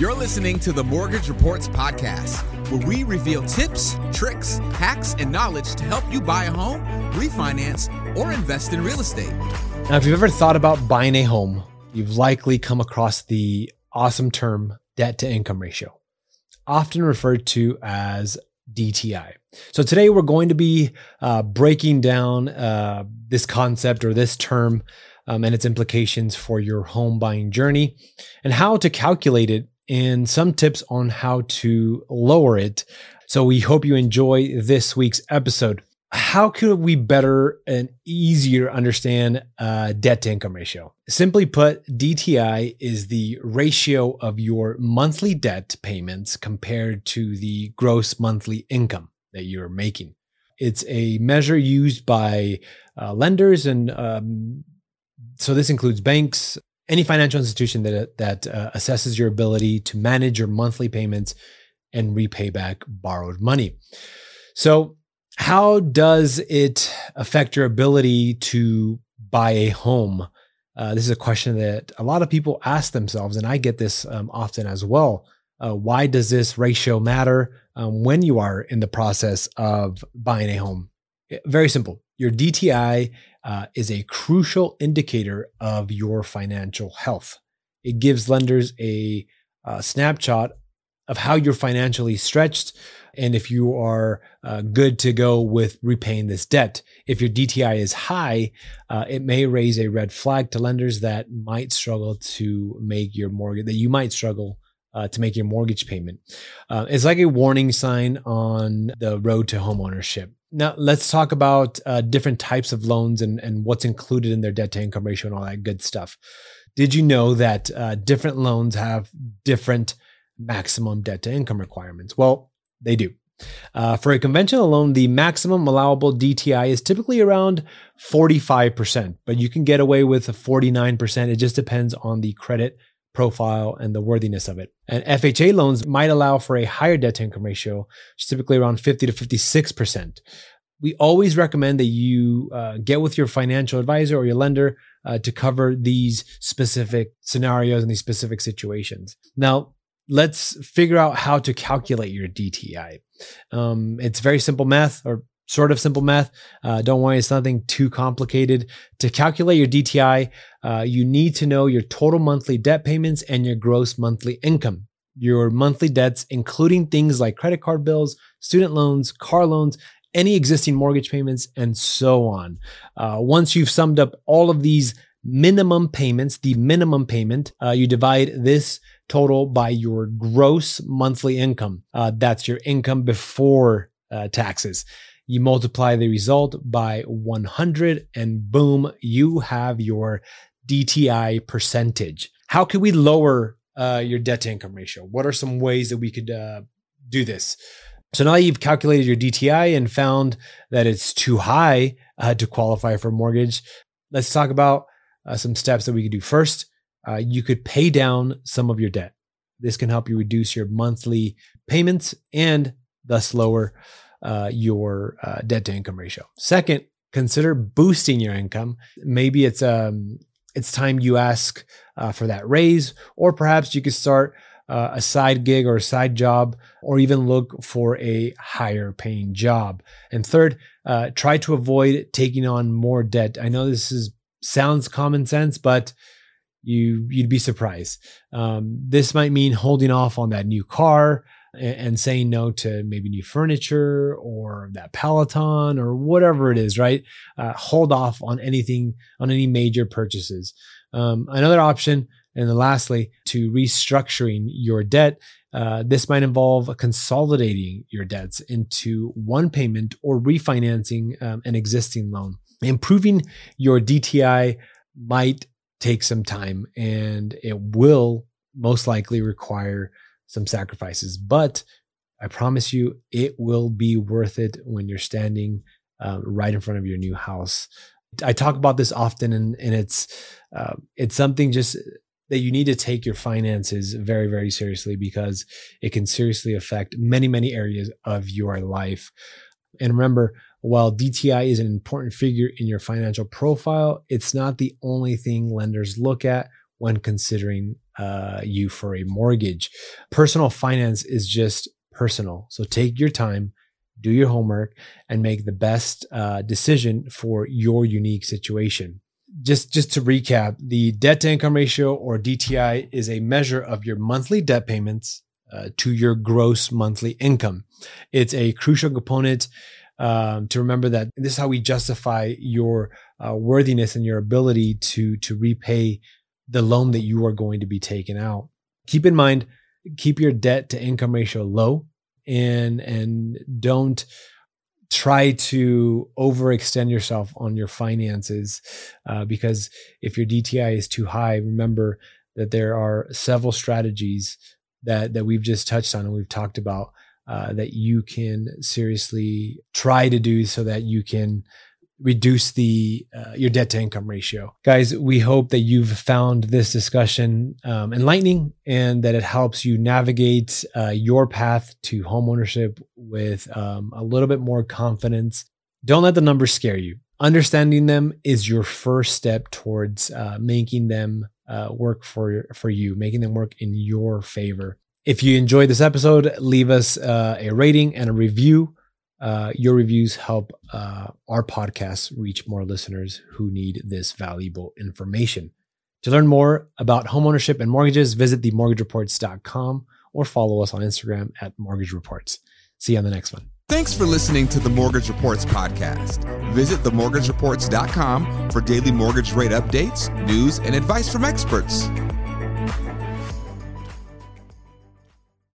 You're listening to the Mortgage Reports Podcast, where we reveal tips, tricks, hacks, and knowledge to help you buy a home, refinance, or invest in real estate. Now, if you've ever thought about buying a home, you've likely come across the awesome term debt to income ratio, often referred to as DTI. So today we're going to be uh, breaking down uh, this concept or this term um, and its implications for your home buying journey and how to calculate it and some tips on how to lower it. So we hope you enjoy this week's episode. How could we better and easier understand uh, debt to income ratio? Simply put, DTI is the ratio of your monthly debt payments compared to the gross monthly income that you're making. It's a measure used by uh, lenders and um, so this includes banks, any financial institution that that uh, assesses your ability to manage your monthly payments and repay back borrowed money. So, how does it affect your ability to buy a home? Uh, this is a question that a lot of people ask themselves, and I get this um, often as well. Uh, why does this ratio matter um, when you are in the process of buying a home? Very simple. Your DTI uh, is a crucial indicator of your financial health. It gives lenders a, a snapshot of how you're financially stretched and if you are uh, good to go with repaying this debt. If your DTI is high, uh, it may raise a red flag to lenders that might struggle to make your mortgage, that you might struggle uh, to make your mortgage payment. Uh, it's like a warning sign on the road to homeownership. Now, let's talk about uh, different types of loans and, and what's included in their debt to income ratio and all that good stuff. Did you know that uh, different loans have different maximum debt to income requirements? Well, they do. Uh, for a conventional loan, the maximum allowable DTI is typically around 45%, but you can get away with 49%. It just depends on the credit profile and the worthiness of it. And FHA loans might allow for a higher debt to income ratio, typically around 50 to 56%. We always recommend that you uh, get with your financial advisor or your lender uh, to cover these specific scenarios and these specific situations. Now, let's figure out how to calculate your DTI. Um, it's very simple math, or sort of simple math. Uh, don't worry, it's nothing too complicated. To calculate your DTI, uh, you need to know your total monthly debt payments and your gross monthly income. Your monthly debts, including things like credit card bills, student loans, car loans, any existing mortgage payments, and so on. Uh, once you've summed up all of these minimum payments, the minimum payment, uh, you divide this total by your gross monthly income. Uh, that's your income before uh, taxes. You multiply the result by 100, and boom, you have your DTI percentage. How can we lower uh, your debt to income ratio? What are some ways that we could uh, do this? So now you've calculated your DTI and found that it's too high uh, to qualify for a mortgage. Let's talk about uh, some steps that we could do. First, uh, you could pay down some of your debt. This can help you reduce your monthly payments and thus lower uh, your uh, debt to income ratio. Second, consider boosting your income. Maybe it's um it's time you ask uh, for that raise, or perhaps you could start uh, a side gig or a side job, or even look for a higher paying job. And third, uh, try to avoid taking on more debt. I know this is sounds common sense, but you you'd be surprised. Um, this might mean holding off on that new car, and saying no to maybe new furniture or that Peloton or whatever it is, right? Uh, hold off on anything, on any major purchases. Um, another option, and then lastly, to restructuring your debt. Uh, this might involve consolidating your debts into one payment or refinancing um, an existing loan. Improving your DTI might take some time and it will most likely require some sacrifices, but I promise you it will be worth it when you're standing uh, right in front of your new house. I talk about this often, and, and it's uh, it's something just that you need to take your finances very very seriously because it can seriously affect many many areas of your life. And remember, while DTI is an important figure in your financial profile, it's not the only thing lenders look at when considering uh, you for a mortgage. Personal finance is just personal. So take your time, do your homework, and make the best uh, decision for your unique situation. Just, just to recap, the debt to income ratio or DTI is a measure of your monthly debt payments uh, to your gross monthly income. It's a crucial component um, to remember that this is how we justify your uh, worthiness and your ability to to repay the loan that you are going to be taking out. Keep in mind, keep your debt to income ratio low, and and don't try to overextend yourself on your finances uh, because if your DTI is too high, remember that there are several strategies that that we've just touched on and we've talked about uh, that you can seriously try to do so that you can reduce the uh, your debt to income ratio guys we hope that you've found this discussion um, enlightening and that it helps you navigate uh, your path to homeownership with um, a little bit more confidence don't let the numbers scare you understanding them is your first step towards uh, making them uh, work for for you, making them work in your favor. If you enjoyed this episode, leave us uh, a rating and a review. Uh, your reviews help uh, our podcast reach more listeners who need this valuable information. To learn more about homeownership and mortgages, visit themortgagereports.com or follow us on Instagram at Mortgage Reports. See you on the next one. Thanks for listening to the Mortgage Reports podcast. Visit themortgagereports.com for daily mortgage rate updates, news, and advice from experts.